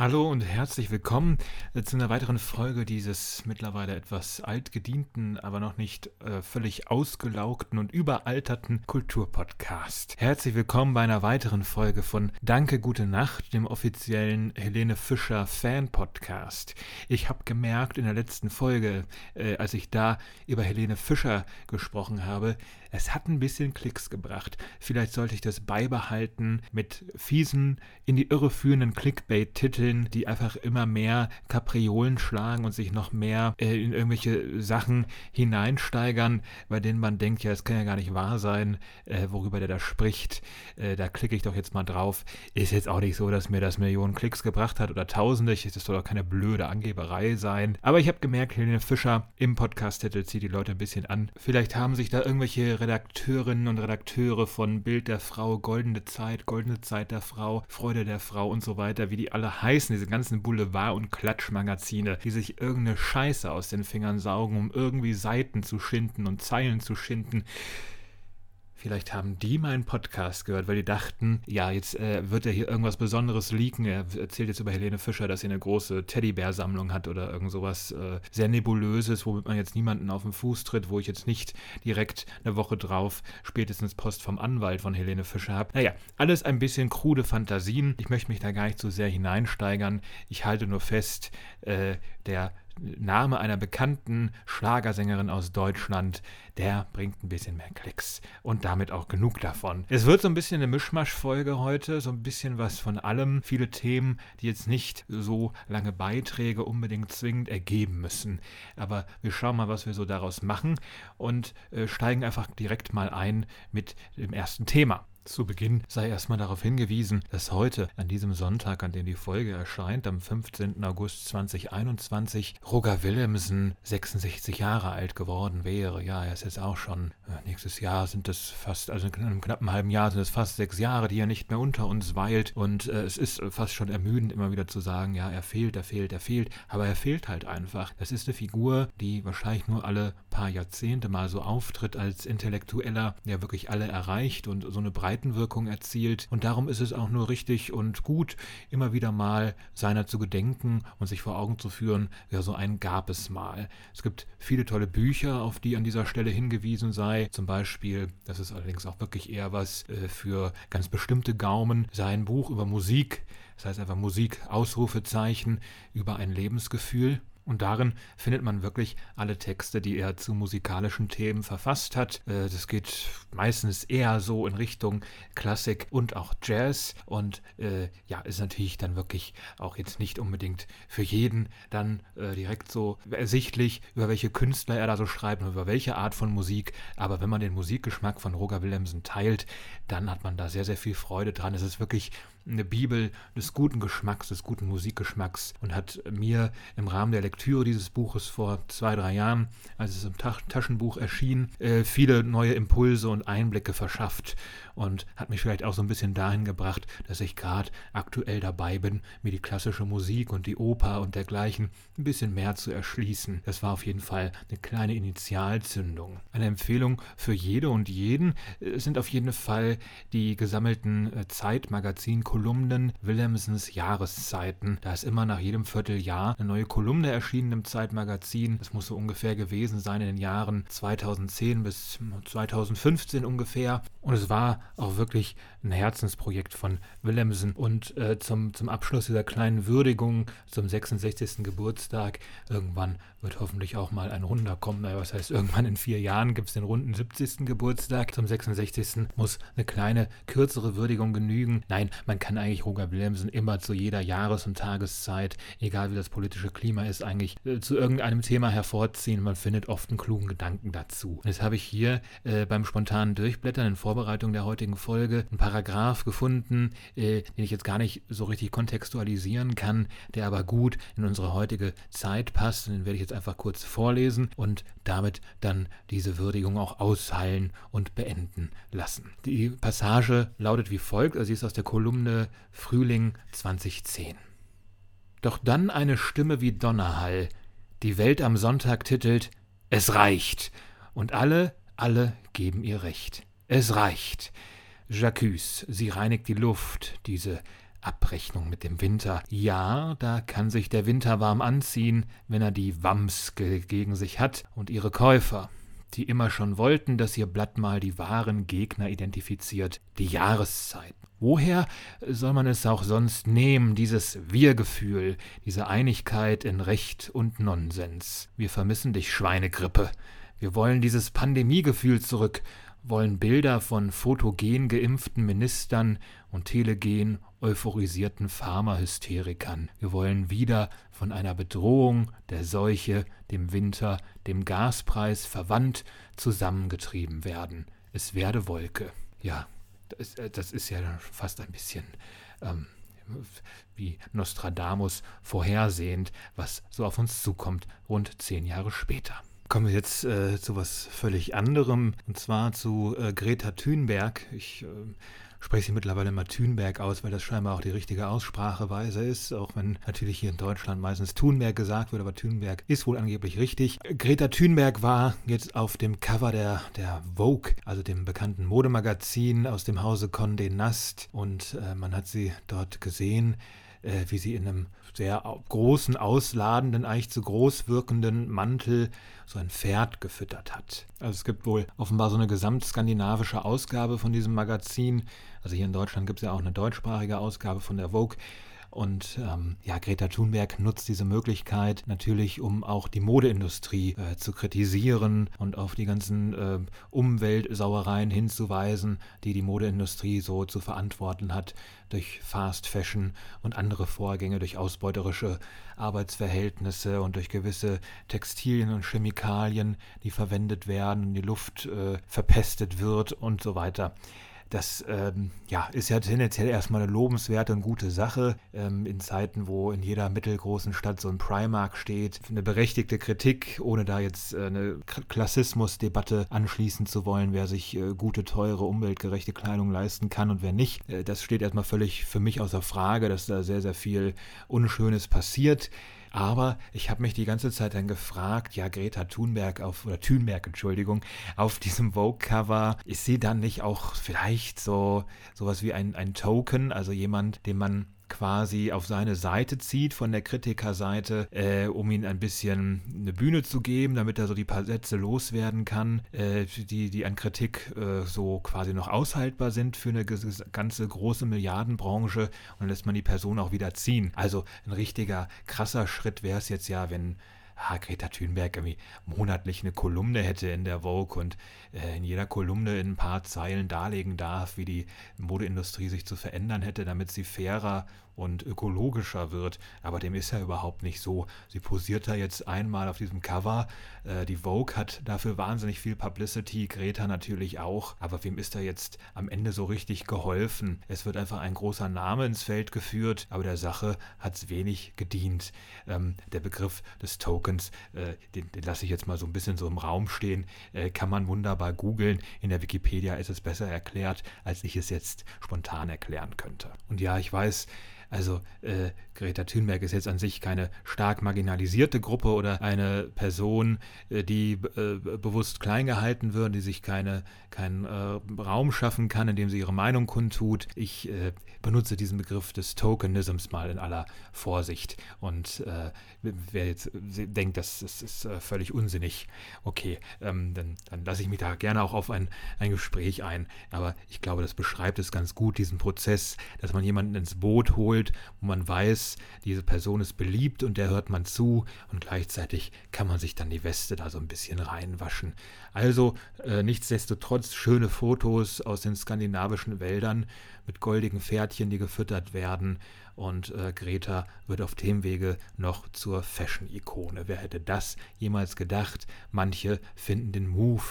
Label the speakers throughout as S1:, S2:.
S1: Hallo und herzlich willkommen äh, zu einer weiteren Folge dieses mittlerweile etwas altgedienten, aber noch nicht äh, völlig ausgelaugten und überalterten Kulturpodcast. Herzlich willkommen bei einer weiteren Folge von Danke, gute Nacht, dem offiziellen Helene Fischer Fan Podcast. Ich habe gemerkt in der letzten Folge, äh, als ich da über Helene Fischer gesprochen habe, es hat ein bisschen Klicks gebracht. Vielleicht sollte ich das beibehalten mit fiesen, in die Irre führenden Clickbait-Titeln, die einfach immer mehr Kapriolen schlagen und sich noch mehr äh, in irgendwelche Sachen hineinsteigern, bei denen man denkt, ja, es kann ja gar nicht wahr sein, äh, worüber der da spricht. Äh, da klicke ich doch jetzt mal drauf. Ist jetzt auch nicht so, dass mir das Millionen Klicks gebracht hat oder Tausende. Das soll doch keine blöde Angeberei sein. Aber ich habe gemerkt, Helene Fischer im Podcast-Titel zieht die Leute ein bisschen an. Vielleicht haben sich da irgendwelche Redakteurinnen und Redakteure von Bild der Frau, Goldene Zeit, Goldene Zeit der Frau, Freude der Frau und so weiter, wie die alle heißen, diese ganzen Boulevard- und Klatschmagazine, die sich irgendeine Scheiße aus den Fingern saugen, um irgendwie Seiten zu schinden und Zeilen zu schinden. Vielleicht haben die meinen Podcast gehört, weil die dachten, ja, jetzt äh, wird er hier irgendwas Besonderes leaken. Er erzählt jetzt über Helene Fischer, dass sie eine große Teddybär-Sammlung hat oder irgend sowas äh, sehr Nebulöses, womit man jetzt niemanden auf den Fuß tritt, wo ich jetzt nicht direkt eine Woche drauf spätestens Post vom Anwalt von Helene Fischer habe. Naja, alles ein bisschen krude Fantasien. Ich möchte mich da gar nicht so sehr hineinsteigern. Ich halte nur fest, äh, der Name einer bekannten Schlagersängerin aus Deutschland, der bringt ein bisschen mehr Klicks und damit auch genug davon. Es wird so ein bisschen eine Mischmasch-Folge heute, so ein bisschen was von allem. Viele Themen, die jetzt nicht so lange Beiträge unbedingt zwingend ergeben müssen. Aber wir schauen mal, was wir so daraus machen und äh, steigen einfach direkt mal ein mit dem ersten Thema. Zu Beginn sei erstmal darauf hingewiesen, dass heute, an diesem Sonntag, an dem die Folge erscheint, am 15. August 2021, Roger Willemsen 66 Jahre alt geworden wäre. Ja, er ist jetzt auch schon, äh, nächstes Jahr sind es fast, also in einem knappen halben Jahr sind es fast sechs Jahre, die er nicht mehr unter uns weilt. Und äh, es ist fast schon ermüdend, immer wieder zu sagen, ja, er fehlt, er fehlt, er fehlt. Aber er fehlt halt einfach. Das ist eine Figur, die wahrscheinlich nur alle paar Jahrzehnte mal so auftritt als Intellektueller, der wirklich alle erreicht und so eine breite Breitenwirkung erzielt. Und darum ist es auch nur richtig und gut, immer wieder mal seiner zu gedenken und sich vor Augen zu führen, ja, so einen gab es mal. Es gibt viele tolle Bücher, auf die an dieser Stelle hingewiesen sei. Zum Beispiel, das ist allerdings auch wirklich eher was äh, für ganz bestimmte Gaumen, sein Buch über Musik. Das heißt einfach Musik, Ausrufezeichen über ein Lebensgefühl. Und darin findet man wirklich alle Texte, die er zu musikalischen Themen verfasst hat. Äh, das geht meistens eher so in Richtung Klassik und auch Jazz. Und äh, ja, ist natürlich dann wirklich auch jetzt nicht unbedingt für jeden dann äh, direkt so ersichtlich, über welche Künstler er da so schreibt und über welche Art von Musik. Aber wenn man den Musikgeschmack von Roger Willemsen teilt, dann hat man da sehr, sehr viel Freude dran. Es ist wirklich eine Bibel des guten Geschmacks, des guten Musikgeschmacks und hat mir im Rahmen der Lektüre dieses Buches vor zwei, drei Jahren, als es im Taschenbuch erschien, äh, viele neue Impulse und Einblicke verschafft und hat mich vielleicht auch so ein bisschen dahin gebracht, dass ich gerade aktuell dabei bin, mir die klassische Musik und die Oper und dergleichen ein bisschen mehr zu erschließen. Das war auf jeden Fall eine kleine Initialzündung. Eine Empfehlung für jede und jeden äh, sind auf jeden Fall die gesammelten äh, Zeitmagazin-Kolumnen Willemsens Jahreszeiten. Da ist immer nach jedem Vierteljahr eine neue Kolumne erschienen im Zeitmagazin. Das muss so ungefähr gewesen sein in den Jahren 2010 bis 2015 ungefähr. Und es war auch wirklich ein Herzensprojekt von Willemsen. Und äh, zum, zum Abschluss dieser kleinen Würdigung zum 66. Geburtstag, irgendwann wird hoffentlich auch mal ein Runder kommen. Was heißt, irgendwann in vier Jahren gibt es den runden 70. Geburtstag. Zum 66. muss eine kleine, kürzere Würdigung genügen. Nein, man kann eigentlich Roger Willemsen immer zu jeder Jahres- und Tageszeit, egal wie das politische Klima ist, eigentlich äh, zu irgendeinem Thema hervorziehen. Man findet oft einen klugen Gedanken dazu. Jetzt habe ich hier äh, beim spontanen Durchblättern in Vorbereitung der heutigen Folge ein Paragraph gefunden, äh, den ich jetzt gar nicht so richtig kontextualisieren kann, der aber gut in unsere heutige Zeit passt. Den werde ich jetzt einfach kurz vorlesen und damit dann diese Würdigung auch ausheilen und beenden lassen. Die Passage lautet wie folgt, also sie ist aus der Kolumne Frühling 2010. Doch dann eine Stimme wie Donnerhall, die Welt am Sonntag titelt Es reicht, und alle, alle geben ihr Recht. Es reicht. J'accuse, sie reinigt die Luft, diese Abrechnung mit dem Winter. Ja, da kann sich der Winter warm anziehen, wenn er die Wams gegen sich hat und ihre Käufer die immer schon wollten, dass ihr Blatt mal die wahren Gegner identifiziert, die Jahreszeiten. Woher soll man es auch sonst nehmen, dieses Wir-Gefühl, diese Einigkeit in Recht und Nonsens? Wir vermissen dich, Schweinegrippe. Wir wollen dieses Pandemiegefühl zurück, wollen Bilder von fotogen geimpften Ministern und telegen euphorisierten Pharmahysterikern. Wir wollen wieder von einer Bedrohung der Seuche, dem Winter, dem Gaspreis verwandt zusammengetrieben werden. Es werde Wolke. Ja, das, äh, das ist ja fast ein bisschen ähm, wie Nostradamus vorhersehend, was so auf uns zukommt, rund zehn Jahre später. Kommen wir jetzt äh, zu was völlig anderem, und zwar zu äh, Greta Thunberg. Ich äh, spreche sie mittlerweile immer Thunberg aus, weil das scheinbar auch die richtige Ausspracheweise ist, auch wenn natürlich hier in Deutschland meistens Thunberg gesagt wird, aber Thunberg ist wohl angeblich richtig. Greta Thunberg war jetzt auf dem Cover der, der Vogue, also dem bekannten Modemagazin aus dem Hause Condé Nast und äh, man hat sie dort gesehen äh, wie sie in einem sehr großen, ausladenden, eigentlich zu groß wirkenden Mantel so ein Pferd gefüttert hat. Also es gibt wohl offenbar so eine gesamtskandinavische Ausgabe von diesem Magazin. Also hier in Deutschland gibt es ja auch eine deutschsprachige Ausgabe von der Vogue. Und ähm, ja, Greta Thunberg nutzt diese Möglichkeit natürlich, um auch die Modeindustrie äh, zu kritisieren und auf die ganzen äh, Umweltsauereien hinzuweisen, die die Modeindustrie so zu verantworten hat durch Fast Fashion und andere Vorgänge, durch ausbeuterische Arbeitsverhältnisse und durch gewisse Textilien und Chemikalien, die verwendet werden die Luft äh, verpestet wird und so weiter. Das ähm, ja, ist ja tendenziell erstmal eine lobenswerte und gute Sache. Ähm, in Zeiten, wo in jeder mittelgroßen Stadt so ein Primark steht, eine berechtigte Kritik, ohne da jetzt äh, eine Klassismusdebatte anschließen zu wollen, wer sich äh, gute, teure, umweltgerechte Kleidung leisten kann und wer nicht. Äh, das steht erstmal völlig für mich außer Frage, dass da sehr, sehr viel Unschönes passiert. Aber ich habe mich die ganze Zeit dann gefragt, ja, Greta Thunberg auf, oder Thunberg, Entschuldigung, auf diesem Vogue-Cover, ist sie dann nicht auch vielleicht so sowas wie ein, ein Token, also jemand, den man quasi auf seine Seite zieht von der Kritikerseite, äh, um ihm ein bisschen eine Bühne zu geben, damit er so die paar Sätze loswerden kann, äh, die, die an Kritik äh, so quasi noch aushaltbar sind für eine ganze große Milliardenbranche und dann lässt man die Person auch wieder ziehen. Also ein richtiger krasser Schritt wäre es jetzt ja, wenn ah, Greta Thunberg irgendwie monatlich eine Kolumne hätte in der Vogue und äh, in jeder Kolumne in ein paar Zeilen darlegen darf, wie die Modeindustrie sich zu verändern hätte, damit sie fairer und ökologischer wird. Aber dem ist ja überhaupt nicht so. Sie posiert da jetzt einmal auf diesem Cover. Äh, die Vogue hat dafür wahnsinnig viel Publicity, Greta natürlich auch. Aber wem ist da jetzt am Ende so richtig geholfen? Es wird einfach ein großer Name ins Feld geführt, aber der Sache hat es wenig gedient. Ähm, der Begriff des Tokens, äh, den, den lasse ich jetzt mal so ein bisschen so im Raum stehen, äh, kann man wunderbar googeln. In der Wikipedia ist es besser erklärt, als ich es jetzt spontan erklären könnte. Und ja, ich weiß, also äh, Greta Thunberg ist jetzt an sich keine stark marginalisierte Gruppe oder eine Person, äh, die äh, bewusst klein gehalten wird, die sich keine, keinen äh, Raum schaffen kann, in dem sie ihre Meinung kundtut. Ich benutze diesen Begriff des Tokenisms mal in aller Vorsicht. Und wer jetzt denkt, das, ist völlig unsinnig, okay, ähm, dann, dann lasse ich mich da gerne auch auf ein, ein Gespräch ein. Aber ich glaube, das beschreibt es ganz gut, diesen Prozess, dass man jemanden ins Boot holt, wo man weiß, diese Person ist beliebt und der hört man zu und gleichzeitig kann man sich dann die Weste da so ein bisschen reinwaschen. Also äh, nichtsdestotrotz schöne Fotos aus den skandinavischen Wäldern mit goldigen Pferdchen, die gefüttert werden und äh, Greta wird auf dem Wege noch zur Fashion-Ikone. Wer hätte das jemals gedacht? Manche finden den Move,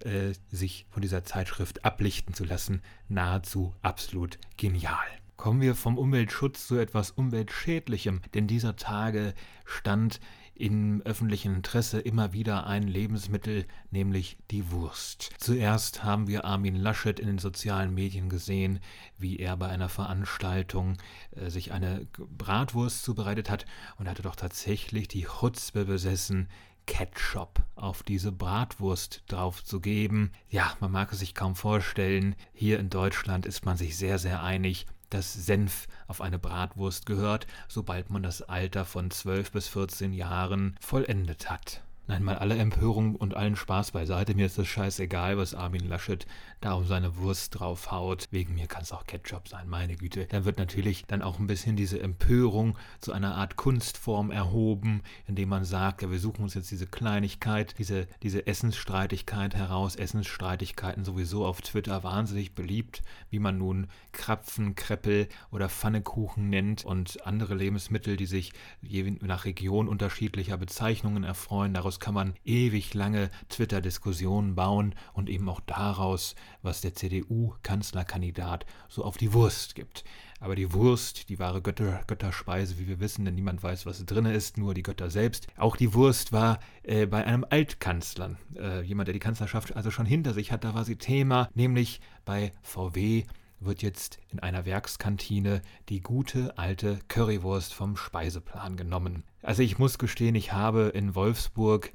S1: äh, sich von dieser Zeitschrift ablichten zu lassen, nahezu absolut genial. Kommen wir vom Umweltschutz zu etwas Umweltschädlichem, denn dieser Tage stand im öffentlichen Interesse immer wieder ein Lebensmittel, nämlich die Wurst. Zuerst haben wir Armin Laschet in den sozialen Medien gesehen, wie er bei einer Veranstaltung äh, sich eine Bratwurst zubereitet hat und hatte doch tatsächlich die Chutzpe besessen, Ketchup auf diese Bratwurst draufzugeben. Ja, man mag es sich kaum vorstellen. Hier in Deutschland ist man sich sehr, sehr einig dass Senf auf eine Bratwurst gehört, sobald man das Alter von 12 bis 14 Jahren vollendet hat. Nein, mal alle Empörung und allen Spaß beiseite. Mir ist es scheißegal, was Armin Laschet da um seine Wurst draufhaut. Wegen mir kann es auch Ketchup sein, meine Güte. Dann wird natürlich dann auch ein bisschen diese Empörung zu einer Art Kunstform erhoben, indem man sagt, ja, wir suchen uns jetzt diese Kleinigkeit, diese, diese Essensstreitigkeit heraus. Essensstreitigkeiten sowieso auf Twitter wahnsinnig beliebt, wie man nun Krapfen, Kreppel oder Pfannekuchen nennt und andere Lebensmittel, die sich je nach Region unterschiedlicher Bezeichnungen erfreuen. Daraus kann man ewig lange Twitter-Diskussionen bauen und eben auch daraus was der CDU-Kanzlerkandidat so auf die Wurst gibt. Aber die Wurst, die wahre Götter, Götterspeise, wie wir wissen, denn niemand weiß, was drin ist, nur die Götter selbst. Auch die Wurst war äh, bei einem Altkanzler, äh, jemand, der die Kanzlerschaft also schon hinter sich hat, da war sie Thema, nämlich bei VW wird jetzt in einer Werkskantine die gute alte Currywurst vom Speiseplan genommen. Also ich muss gestehen, ich habe in Wolfsburg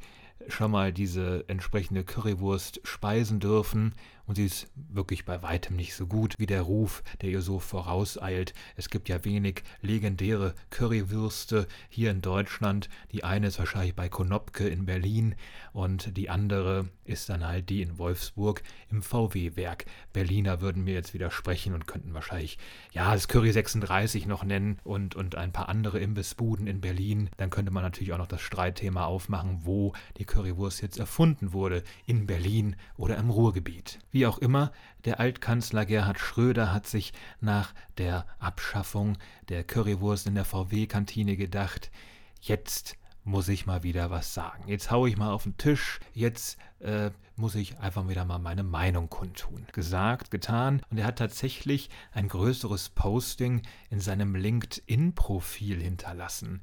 S1: schon mal diese entsprechende Currywurst speisen dürfen und sie ist wirklich bei weitem nicht so gut wie der Ruf, der ihr so vorauseilt. Es gibt ja wenig legendäre Currywürste hier in Deutschland. Die eine ist wahrscheinlich bei Konopke in Berlin und die andere ist dann halt die in Wolfsburg im VW-Werk. Berliner würden mir jetzt widersprechen und könnten wahrscheinlich, ja, das Curry 36 noch nennen und, und ein paar andere Imbissbuden in Berlin. Dann könnte man natürlich auch noch das Streitthema aufmachen, wo die Currywurst jetzt erfunden wurde, in Berlin oder im Ruhrgebiet. Wie auch immer, der Altkanzler Gerhard Schröder hat sich nach der Abschaffung der Currywurst in der VW-Kantine gedacht, jetzt muss ich mal wieder was sagen. Jetzt haue ich mal auf den Tisch, jetzt äh, muss ich einfach wieder mal meine Meinung kundtun. Gesagt, getan. Und er hat tatsächlich ein größeres Posting in seinem LinkedIn-Profil hinterlassen.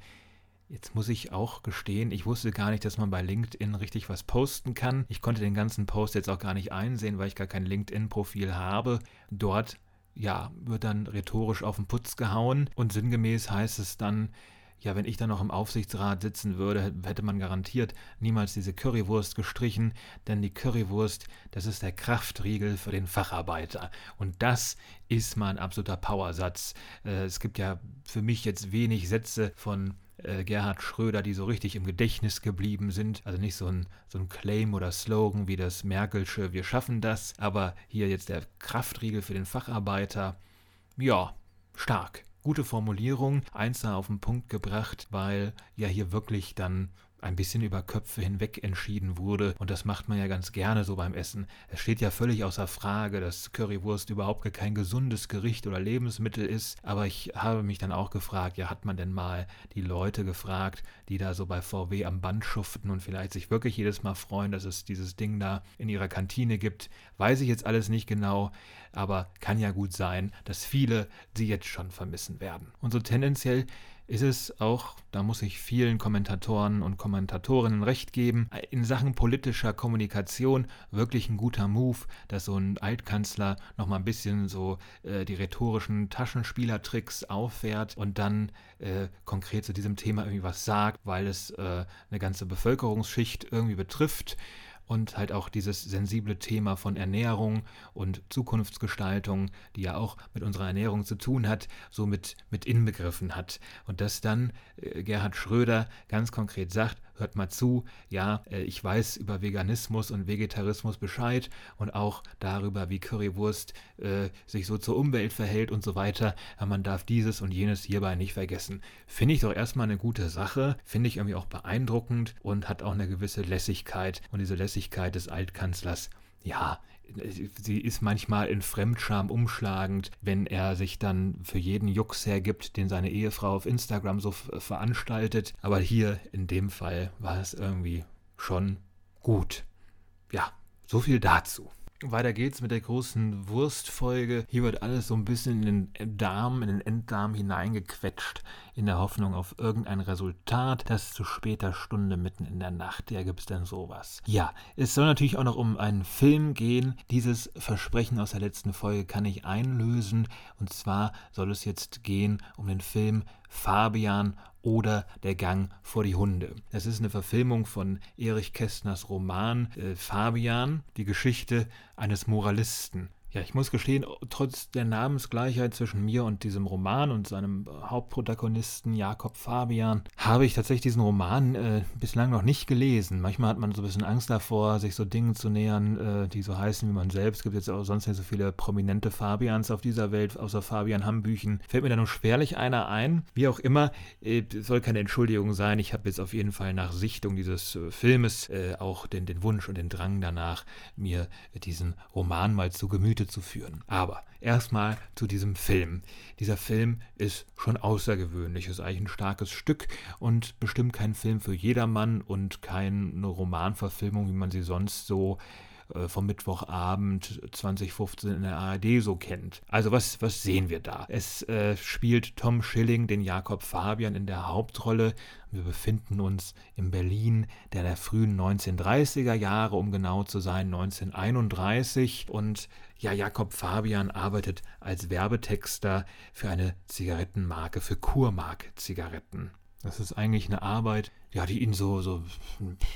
S1: Jetzt muss ich auch gestehen, ich wusste gar nicht, dass man bei LinkedIn richtig was posten kann. Ich konnte den ganzen Post jetzt auch gar nicht einsehen, weil ich gar kein LinkedIn-Profil habe. Dort, ja, wird dann rhetorisch auf den Putz gehauen und sinngemäß heißt es dann, ja, wenn ich dann noch im Aufsichtsrat sitzen würde, hätte man garantiert niemals diese Currywurst gestrichen, denn die Currywurst, das ist der Kraftriegel für den Facharbeiter. Und das ist mal ein absoluter Powersatz. Äh, es gibt ja für mich jetzt wenig Sätze von äh, Gerhard Schröder, die so richtig im Gedächtnis geblieben sind. Also nicht so ein, so ein Claim oder Slogan wie das Merkelsche Wir schaffen das, aber hier jetzt der Kraftriegel für den Facharbeiter. Ja, stark. Gute Formulierung, eins da auf den Punkt gebracht, weil ja hier wirklich dann ein bisschen über Köpfe hinweg entschieden wurde. Und das macht man ja ganz gerne so beim Essen. Es steht ja völlig außer Frage, dass Currywurst überhaupt kein gesundes Gericht oder Lebensmittel ist. Aber ich habe mich dann auch gefragt, ja, hat man denn mal die Leute gefragt, die da so bei VW am Band schuften und vielleicht sich wirklich jedes Mal freuen, dass es dieses Ding da in ihrer Kantine gibt? Weiß ich jetzt alles nicht genau, aber kann ja gut sein, dass viele sie jetzt schon vermissen werden. Und so tendenziell ist es auch, da muss ich vielen Kommentatoren und Kommentatorinnen recht geben, in Sachen politischer Kommunikation wirklich ein guter Move, dass so ein Altkanzler nochmal ein bisschen so äh, die rhetorischen Taschenspielertricks auffährt und dann äh, konkret zu diesem Thema irgendwie was sagt, weil es äh, eine ganze Bevölkerungsschicht irgendwie betrifft und halt auch dieses sensible Thema von Ernährung und Zukunftsgestaltung, die ja auch mit unserer Ernährung zu tun hat, so mit, mit inbegriffen hat. Und dass dann äh, Gerhard Schröder ganz konkret sagt, hört mal zu, ja, äh, ich weiß über Veganismus und Vegetarismus Bescheid und auch darüber, wie Currywurst äh, sich so zur Umwelt verhält und so weiter. Aber man darf dieses und jenes hierbei nicht vergessen. Finde ich doch erstmal eine gute Sache, finde ich irgendwie auch beeindruckend und hat auch eine gewisse Lässigkeit. Und diese Lässigkeit des Altkanzlers, ja, sie ist manchmal in Fremdscham umschlagend, wenn er sich dann für jeden Jux hergibt, den seine Ehefrau auf Instagram so veranstaltet. Aber hier in dem Fall war es irgendwie schon gut. Ja, so viel dazu. Weiter geht's mit der großen Wurstfolge. Hier wird alles so ein bisschen in den Darm, in den Enddarm hineingequetscht, in der Hoffnung auf irgendein Resultat. Das zu später Stunde mitten in der Nacht. Ja, gibt's denn sowas? Ja, es soll natürlich auch noch um einen Film gehen. Dieses Versprechen aus der letzten Folge kann ich einlösen. Und zwar soll es jetzt gehen um den Film Fabian oder Der Gang vor die Hunde. Das ist eine Verfilmung von Erich Kästners Roman äh, Fabian, die Geschichte eines Moralisten. Ja, ich muss gestehen, trotz der Namensgleichheit zwischen mir und diesem Roman und seinem Hauptprotagonisten Jakob Fabian habe ich tatsächlich diesen Roman äh, bislang noch nicht gelesen. Manchmal hat man so ein bisschen Angst davor, sich so Dingen zu nähern, äh, die so heißen wie man selbst. Es gibt jetzt auch sonst nicht so viele prominente Fabians auf dieser Welt, außer Fabian Hambüchen. Fällt mir da nur schwerlich einer ein. Wie auch immer, äh, soll keine Entschuldigung sein. Ich habe jetzt auf jeden Fall nach Sichtung dieses äh, Filmes äh, auch den, den Wunsch und den Drang danach, mir diesen Roman mal zu Gemüte Geschichte zu führen. Aber erstmal zu diesem Film. Dieser Film ist schon außergewöhnlich, ist eigentlich ein starkes Stück und bestimmt kein Film für jedermann und keine Romanverfilmung, wie man sie sonst so äh, vom Mittwochabend 2015 in der ARD so kennt. Also was, was sehen wir da? Es äh, spielt Tom Schilling den Jakob Fabian in der Hauptrolle. Wir befinden uns in Berlin der, der frühen 1930er Jahre, um genau zu sein, 1931. Und ja, Jakob Fabian arbeitet als Werbetexter für eine Zigarettenmarke, für Kurmark-Zigaretten. Das ist eigentlich eine Arbeit, ja, die ihn so, so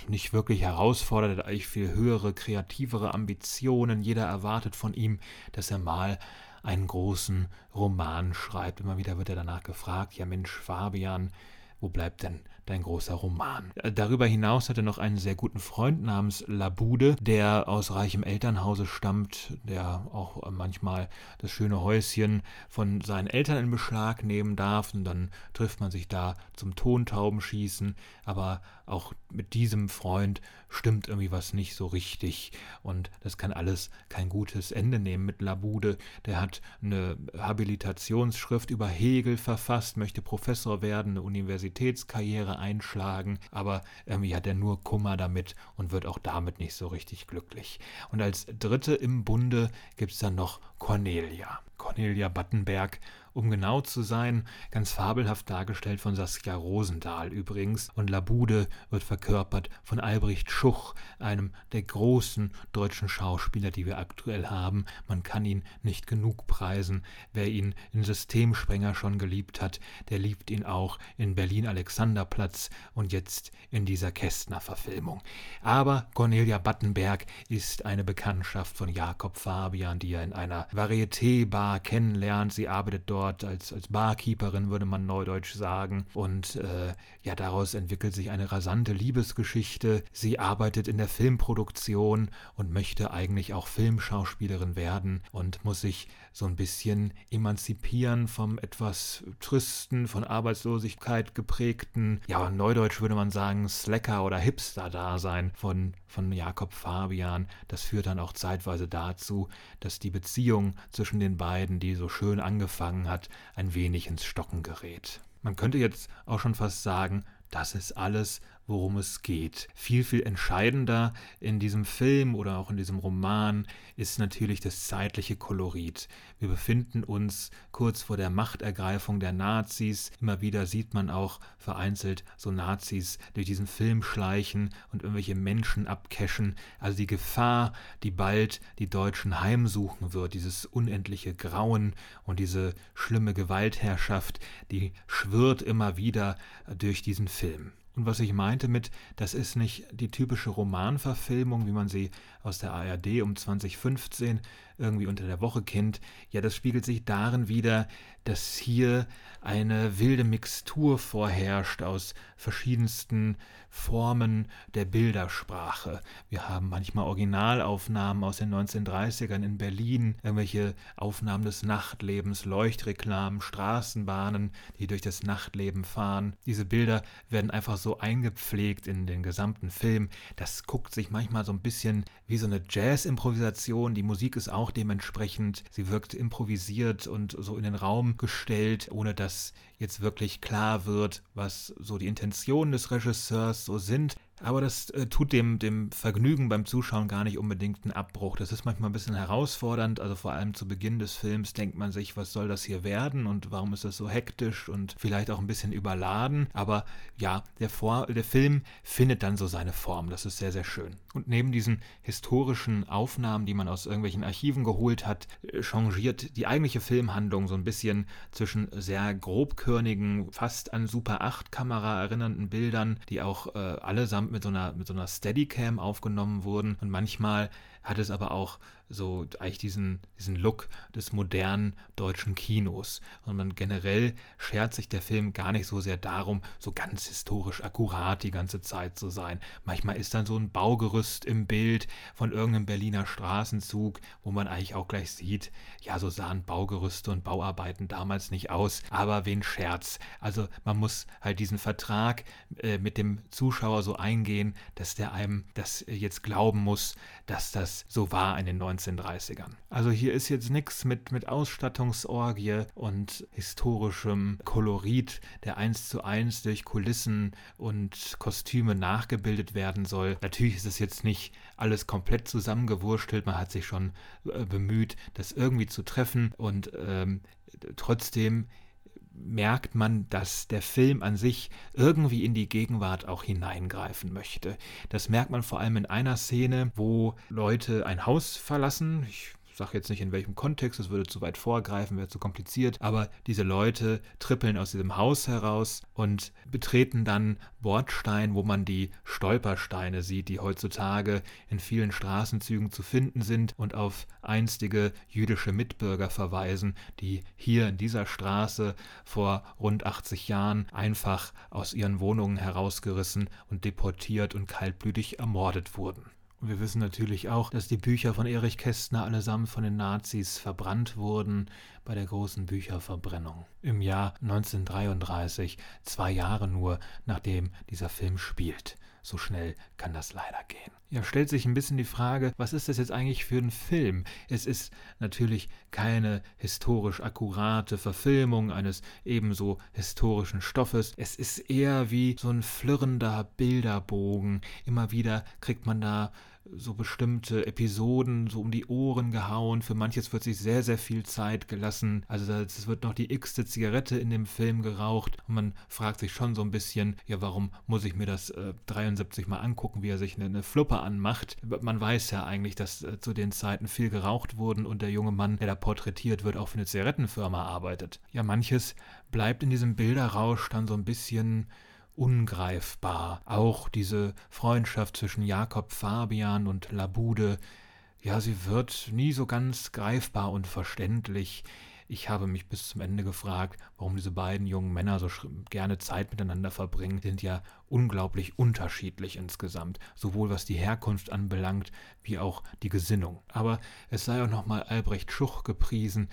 S1: nicht wirklich herausfordert, er hat eigentlich viel höhere, kreativere Ambitionen. Jeder erwartet von ihm, dass er mal einen großen Roman schreibt. Immer wieder wird er danach gefragt, ja Mensch, Fabian, wo bleibt denn dein großer Roman? Äh, darüber hinaus hat er noch einen sehr guten Freund namens Labude, der aus reichem Elternhause stammt, der auch manchmal das schöne Häuschen von seinen Eltern in Beschlag nehmen darf und dann trifft man sich da zum Tontaubenschießen, aber auch mit diesem Freund stimmt irgendwie was nicht so richtig und das kann alles kein gutes Ende nehmen mit Labude. Der hat eine Habilitationsschrift über Hegel verfasst, möchte Professor werden, eine Universitätskarriere einschlagen, aber irgendwie hat er nur Kummer damit und wird auch damit nicht so richtig glücklich. Und als Dritte im Bunde gibt es dann noch Cornelia. Cornelia Battenberg um genau zu sein, ganz fabelhaft dargestellt von Saskia Rosendahl übrigens. Und Labude wird verkörpert von Albrecht Schuch, einem der großen deutschen Schauspieler, die wir aktuell haben. Man kann ihn nicht genug preisen. Wer ihn in Systemsprenger schon geliebt hat, der liebt ihn auch in Berlin Alexanderplatz und jetzt in dieser Kästner-Verfilmung. Aber Cornelia Battenberg ist eine Bekanntschaft von Jakob Fabian, die er in einer Varieté-Bar kennenlernt. Sie arbeitet dort dort als, als Barkeeperin, würde man neudeutsch sagen. Und äh, ja, daraus entwickelt sich eine rasante Liebesgeschichte. Sie arbeitet in der Filmproduktion und möchte eigentlich auch Filmschauspielerin werden und muss sich so ein bisschen emanzipieren vom etwas tristen, von Arbeitslosigkeit geprägten, ja, neudeutsch würde man sagen, Slacker- oder Hipster-Dasein von, von Jakob Fabian. Das führt dann auch zeitweise dazu, dass die Beziehung zwischen den beiden, die so schön angefangen hat, ein wenig ins Stocken gerät. Man könnte jetzt auch schon fast sagen, das ist alles, worum es geht. Viel, viel entscheidender in diesem Film oder auch in diesem Roman ist natürlich das zeitliche Kolorit. Wir befinden uns kurz vor der Machtergreifung der Nazis. Immer wieder sieht man auch vereinzelt so Nazis durch diesen Film schleichen und irgendwelche Menschen abcachen. Also die Gefahr, die bald die Deutschen heimsuchen wird, dieses unendliche Grauen und diese schlimme Gewaltherrschaft, die schwirrt immer wieder durch diesen Film. Und was ich meinte mit, das ist nicht die typische Romanverfilmung, wie man sie aus der ARD um 2015 irgendwie unter der Woche kennt, ja, das spiegelt sich darin wider, dass hier eine wilde Mixtur vorherrscht aus verschiedensten Formen der Bildersprache. Wir haben manchmal Originalaufnahmen aus den 1930ern in Berlin, irgendwelche Aufnahmen des Nachtlebens, Leuchtreklamen, Straßenbahnen, die durch das Nachtleben fahren. Diese Bilder werden einfach so eingepflegt in den gesamten Film. Das guckt sich manchmal so ein bisschen wie so eine Jazz-Improvisation. Die Musik ist auch dementsprechend, sie wirkt improvisiert und so in den Raum gestellt, ohne dass jetzt wirklich klar wird, was so die Intentionen des Regisseurs so sind. Aber das äh, tut dem, dem Vergnügen beim Zuschauen gar nicht unbedingt einen Abbruch. Das ist manchmal ein bisschen herausfordernd. Also vor allem zu Beginn des Films denkt man sich, was soll das hier werden und warum ist das so hektisch und vielleicht auch ein bisschen überladen. Aber ja, der, Vor der Film findet dann so seine Form. Das ist sehr, sehr schön. Und neben diesen historischen Aufnahmen, die man aus irgendwelchen Archiven geholt hat, äh, changiert die eigentliche Filmhandlung so ein bisschen zwischen sehr grobkörnigen, fast an Super 8 Kamera erinnernden Bildern, die auch äh, allesamt mit so einer, mit so einer Steadicam aufgenommen wurden. Und manchmal hat es aber auch so eigentlich diesen, diesen Look des modernen deutschen Kinos. Und man generell schert sich der Film gar nicht so sehr darum, so ganz historisch akkurat die ganze Zeit zu sein. Manchmal ist dann so ein Baugerüst im Bild von irgendeinem Berliner Straßenzug, wo man eigentlich auch gleich sieht, ja, so sahen Baugerüste und Bauarbeiten damals nicht aus, aber wen Scherz. Also man muss halt diesen Vertrag äh, mit dem Zuschauer so eingehen, dass der einem das jetzt glauben muss, dass das so war in den 90 1930ern. Also hier ist jetzt nichts mit, mit Ausstattungsorgie und historischem Kolorit, der eins zu eins durch Kulissen und Kostüme nachgebildet werden soll. Natürlich ist es jetzt nicht alles komplett zusammengewurstelt, man hat sich schon äh, bemüht, das irgendwie zu treffen und ähm, trotzdem merkt man, dass der Film an sich irgendwie in die Gegenwart auch hineingreifen möchte. Das merkt man vor allem in einer Szene, wo Leute ein Haus verlassen. Ich sage jetzt nicht in welchem Kontext, es würde zu weit vorgreifen, wäre zu kompliziert, aber diese Leute trippeln aus diesem Haus heraus und betreten dann Bordstein, wo man die Stolpersteine sieht, die heutzutage in vielen Straßenzügen zu finden sind und auf einstige jüdische Mitbürger verweisen, die hier in dieser Straße vor rund 80 Jahren einfach aus ihren Wohnungen herausgerissen und deportiert und kaltblütig ermordet wurden. Und wir wissen natürlich auch, dass die Bücher von Erich Kästner allesamt von den Nazis verbrannt wurden bei der großen Bücherverbrennung im Jahr 1933, zwei Jahre nur nachdem dieser Film spielt. So schnell kann das leider gehen. Ja, stellt sich ein bisschen die Frage, was ist das jetzt eigentlich für ein Film? Es ist natürlich keine historisch akkurate Verfilmung eines ebenso historischen Stoffes. Es ist eher wie so ein flirrender Bilderbogen. Immer wieder kriegt man da so bestimmte Episoden so um die Ohren gehauen. Für manches wird sich sehr, sehr viel Zeit gelassen. Also es wird noch die x-te Zigarette in dem Film geraucht und man fragt sich schon so ein bisschen, ja, warum muss ich mir das äh, 73 Mal angucken, wie er sich eine, eine Fluppe anmacht? Man weiß ja eigentlich, dass äh, zu den Zeiten viel geraucht wurden und der junge Mann, der da porträtiert wird, auch für eine Zigarettenfirma arbeitet. Ja, manches bleibt in diesem Bilderrausch dann so ein bisschen ungreifbar. Auch diese Freundschaft zwischen Jakob Fabian und Labude, ja, sie wird nie so ganz greifbar und verständlich. Ich habe mich bis zum Ende gefragt, warum diese beiden jungen Männer so gerne Zeit miteinander verbringen, sind ja unglaublich unterschiedlich insgesamt, sowohl was die Herkunft anbelangt, wie auch die Gesinnung. Aber es sei auch nochmal Albrecht Schuch gepriesen,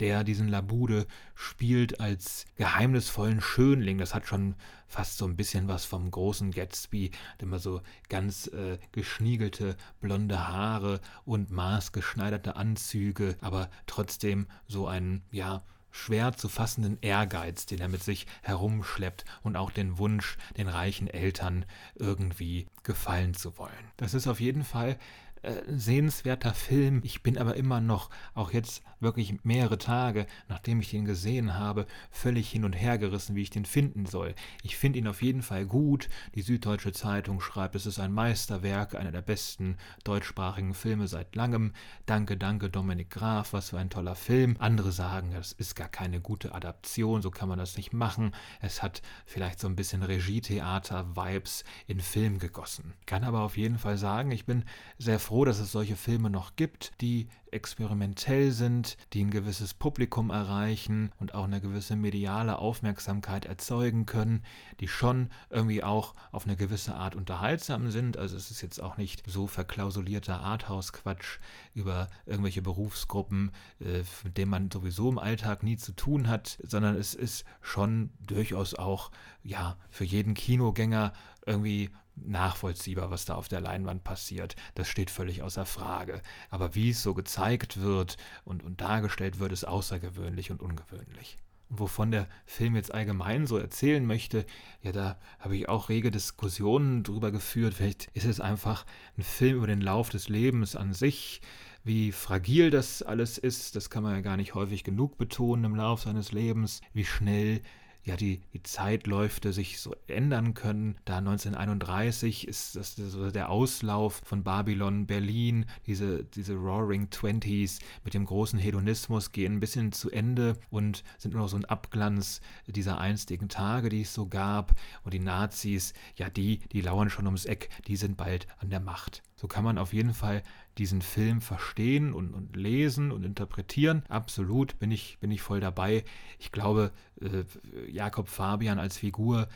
S1: der diesen Labude spielt als geheimnisvollen Schönling. Das hat schon fast so ein bisschen was vom großen Gatsby, immer so ganz äh, geschniegelte blonde Haare und maßgeschneiderte Anzüge, aber trotzdem so einen, ja, schwer zu fassenden Ehrgeiz, den er mit sich herumschleppt und auch den Wunsch, den reichen Eltern irgendwie gefallen zu wollen. Das ist auf jeden Fall äh, sehenswerter Film. Ich bin aber immer noch, auch jetzt wirklich mehrere Tage, nachdem ich den gesehen habe, völlig hin und her gerissen, wie ich den finden soll. Ich finde ihn auf jeden Fall gut. Die Süddeutsche Zeitung schreibt, es ist ein Meisterwerk, einer der besten deutschsprachigen Filme seit langem. Danke, danke, Dominik Graf, was für ein toller Film. Andere sagen, das ist gar keine gute Adaption, so kann man das nicht machen. Es hat vielleicht so ein bisschen Regietheater-Vibes in Film gegossen. Kann aber auf jeden Fall sagen, ich bin sehr froh, dass es solche Filme noch gibt, die experimentell sind, die ein gewisses Publikum erreichen und auch eine gewisse mediale Aufmerksamkeit erzeugen können, die schon irgendwie auch auf eine gewisse Art unterhaltsam sind. Also es ist jetzt auch nicht so verklausulierter Arthouse-Quatsch über irgendwelche Berufsgruppen, äh, mit denen man sowieso im Alltag nie zu tun hat, sondern es ist schon durchaus auch ja für jeden Kinogänger irgendwie nachvollziehbar, was da auf der Leinwand passiert. Das steht völlig außer Frage. Aber wie es so gezeigt wird und, und dargestellt wird, ist außergewöhnlich und ungewöhnlich. Und wovon der Film jetzt allgemein so erzählen möchte, ja, da habe ich auch rege Diskussionen drüber geführt. Vielleicht ist es einfach ein Film über den Lauf des Lebens an sich, wie fragil das alles ist, das kann man ja gar nicht häufig genug betonen im Lauf seines Lebens, wie schnell ja, die, die Zeitläufe sich so ändern können. Da 1931 ist das der Auslauf von Babylon, Berlin, diese, diese Roaring Twenties mit dem großen Hedonismus gehen ein bisschen zu Ende und sind nur noch so ein Abglanz dieser einstigen Tage, die es so gab. Und die Nazis, ja, die, die lauern schon ums Eck, die sind bald an der Macht. So kann man auf jeden Fall diesen Film verstehen und, und lesen und interpretieren. Absolut bin ich, bin ich voll dabei. Ich glaube, äh, Jakob Fabian als Figur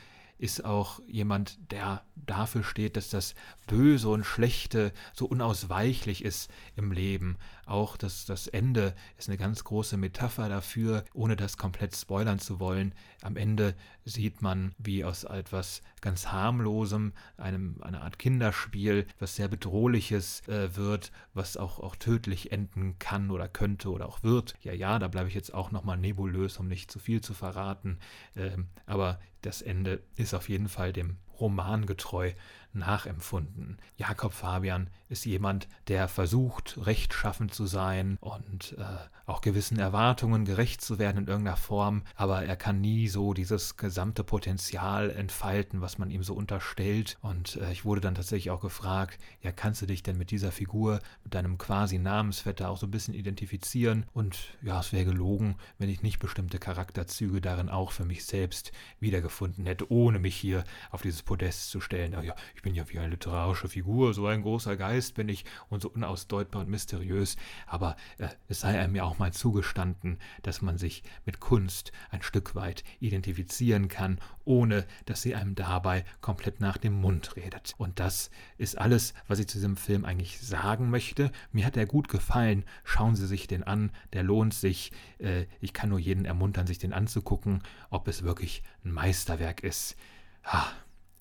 S1: ist auch jemand, der dafür steht, dass das Böse und Schlechte so unausweichlich ist im Leben. Auch das, das Ende ist eine ganz große Metapher dafür, ohne das komplett spoilern zu wollen. Am Ende sieht man, wie aus etwas ganz harmlosem, einem, einer Art Kinderspiel, was sehr bedrohliches äh, wird, was auch, auch tödlich enden kann oder könnte oder auch wird. Ja, ja, da bleibe ich jetzt auch nochmal nebulös, um nicht zu viel zu verraten. Ähm, aber das Ende ist auf jeden Fall dem Roman getreu nachempfunden. Jakob Fabian ist jemand, der versucht, rechtschaffend zu sein und äh, auch gewissen Erwartungen gerecht zu werden in irgendeiner Form, aber er kann nie so dieses gesamte Potenzial entfalten, was man ihm so unterstellt. Und äh, ich wurde dann tatsächlich auch gefragt, ja, kannst du dich denn mit dieser Figur, mit deinem quasi Namensvetter auch so ein bisschen identifizieren? Und ja, es wäre gelogen, wenn ich nicht bestimmte Charakterzüge darin auch für mich selbst wiedergefunden hätte, ohne mich hier auf dieses Podest zu stellen. Ja, ich ich bin ja wie eine literarische Figur, so ein großer Geist bin ich und so unausdeutbar und mysteriös, aber äh, es sei einem ja auch mal zugestanden, dass man sich mit Kunst ein Stück weit identifizieren kann, ohne dass sie einem dabei komplett nach dem Mund redet. Und das ist alles, was ich zu diesem Film eigentlich sagen möchte. Mir hat er gut gefallen. Schauen Sie sich den an, der lohnt sich. Äh, ich kann nur jeden ermuntern, sich den anzugucken, ob es wirklich ein Meisterwerk ist. Ah,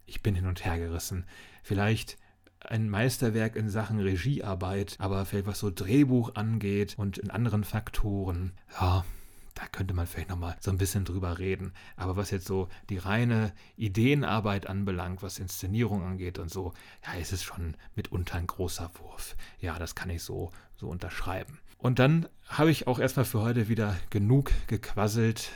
S1: ich bin hin und her gerissen. Vielleicht ein Meisterwerk in Sachen Regiearbeit, aber vielleicht was so Drehbuch angeht und in anderen Faktoren, ja, da könnte man vielleicht nochmal so ein bisschen drüber reden. Aber was jetzt so die reine Ideenarbeit anbelangt, was Inszenierung angeht und so, ja, ist es schon mitunter ein großer Wurf. Ja, das kann ich so, so unterschreiben. Und dann habe ich auch erstmal für heute wieder genug gequasselt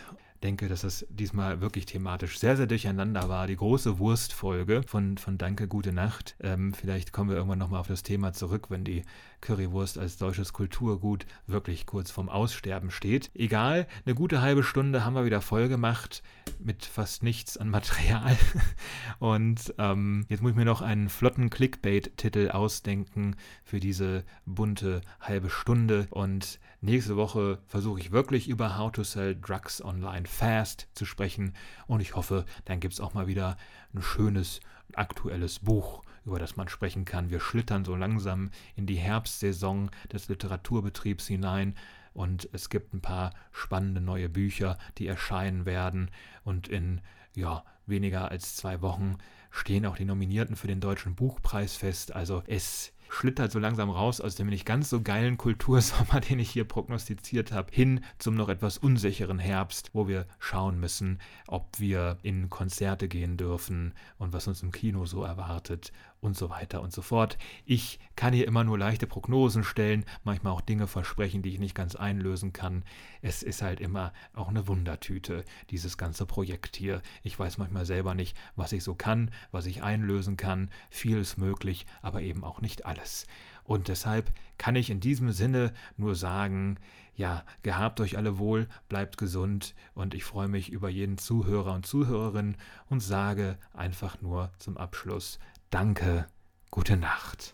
S1: denke, dass das diesmal wirklich thematisch sehr, sehr durcheinander war. Die große Wurstfolge von, von Danke, gute Nacht. Ähm, vielleicht kommen wir irgendwann nochmal auf das Thema zurück, wenn die Currywurst als deutsches Kulturgut wirklich kurz vorm Aussterben steht. Egal, eine gute halbe Stunde haben wir wieder voll gemacht mit fast nichts an Material. Und ähm, jetzt muss ich mir noch einen flotten Clickbait-Titel ausdenken für diese bunte halbe Stunde. Und nächste Woche versuche ich wirklich über How to Sell Drugs Online Fast zu sprechen. Und ich hoffe, dann gibt es auch mal wieder ein schönes, aktuelles Buch über das man sprechen kann. Wir schlittern so langsam in die Herbstsaison des Literaturbetriebs hinein und es gibt ein paar spannende neue Bücher, die erscheinen werden und in ja, weniger als zwei Wochen stehen auch die Nominierten für den Deutschen Buchpreis fest. Also es schlittert so langsam raus aus dem nicht ganz so geilen Kultursommer, den ich hier prognostiziert habe, hin zum noch etwas unsicheren Herbst, wo wir schauen müssen, ob wir in Konzerte gehen dürfen und was uns im Kino so erwartet und so weiter und so fort. Ich kann hier immer nur leichte Prognosen stellen, manchmal auch Dinge versprechen, die ich nicht ganz einlösen kann. Es ist halt immer auch eine Wundertüte, dieses ganze Projekt hier. Ich weiß manchmal selber nicht, was ich so kann, was ich einlösen kann. Viel ist möglich, aber eben auch nicht alles. Und deshalb kann ich in diesem Sinne nur sagen, ja, gehabt euch alle wohl, bleibt gesund und ich freue mich über jeden Zuhörer und Zuhörerin und sage einfach nur zum Abschluss Danke, gute Nacht.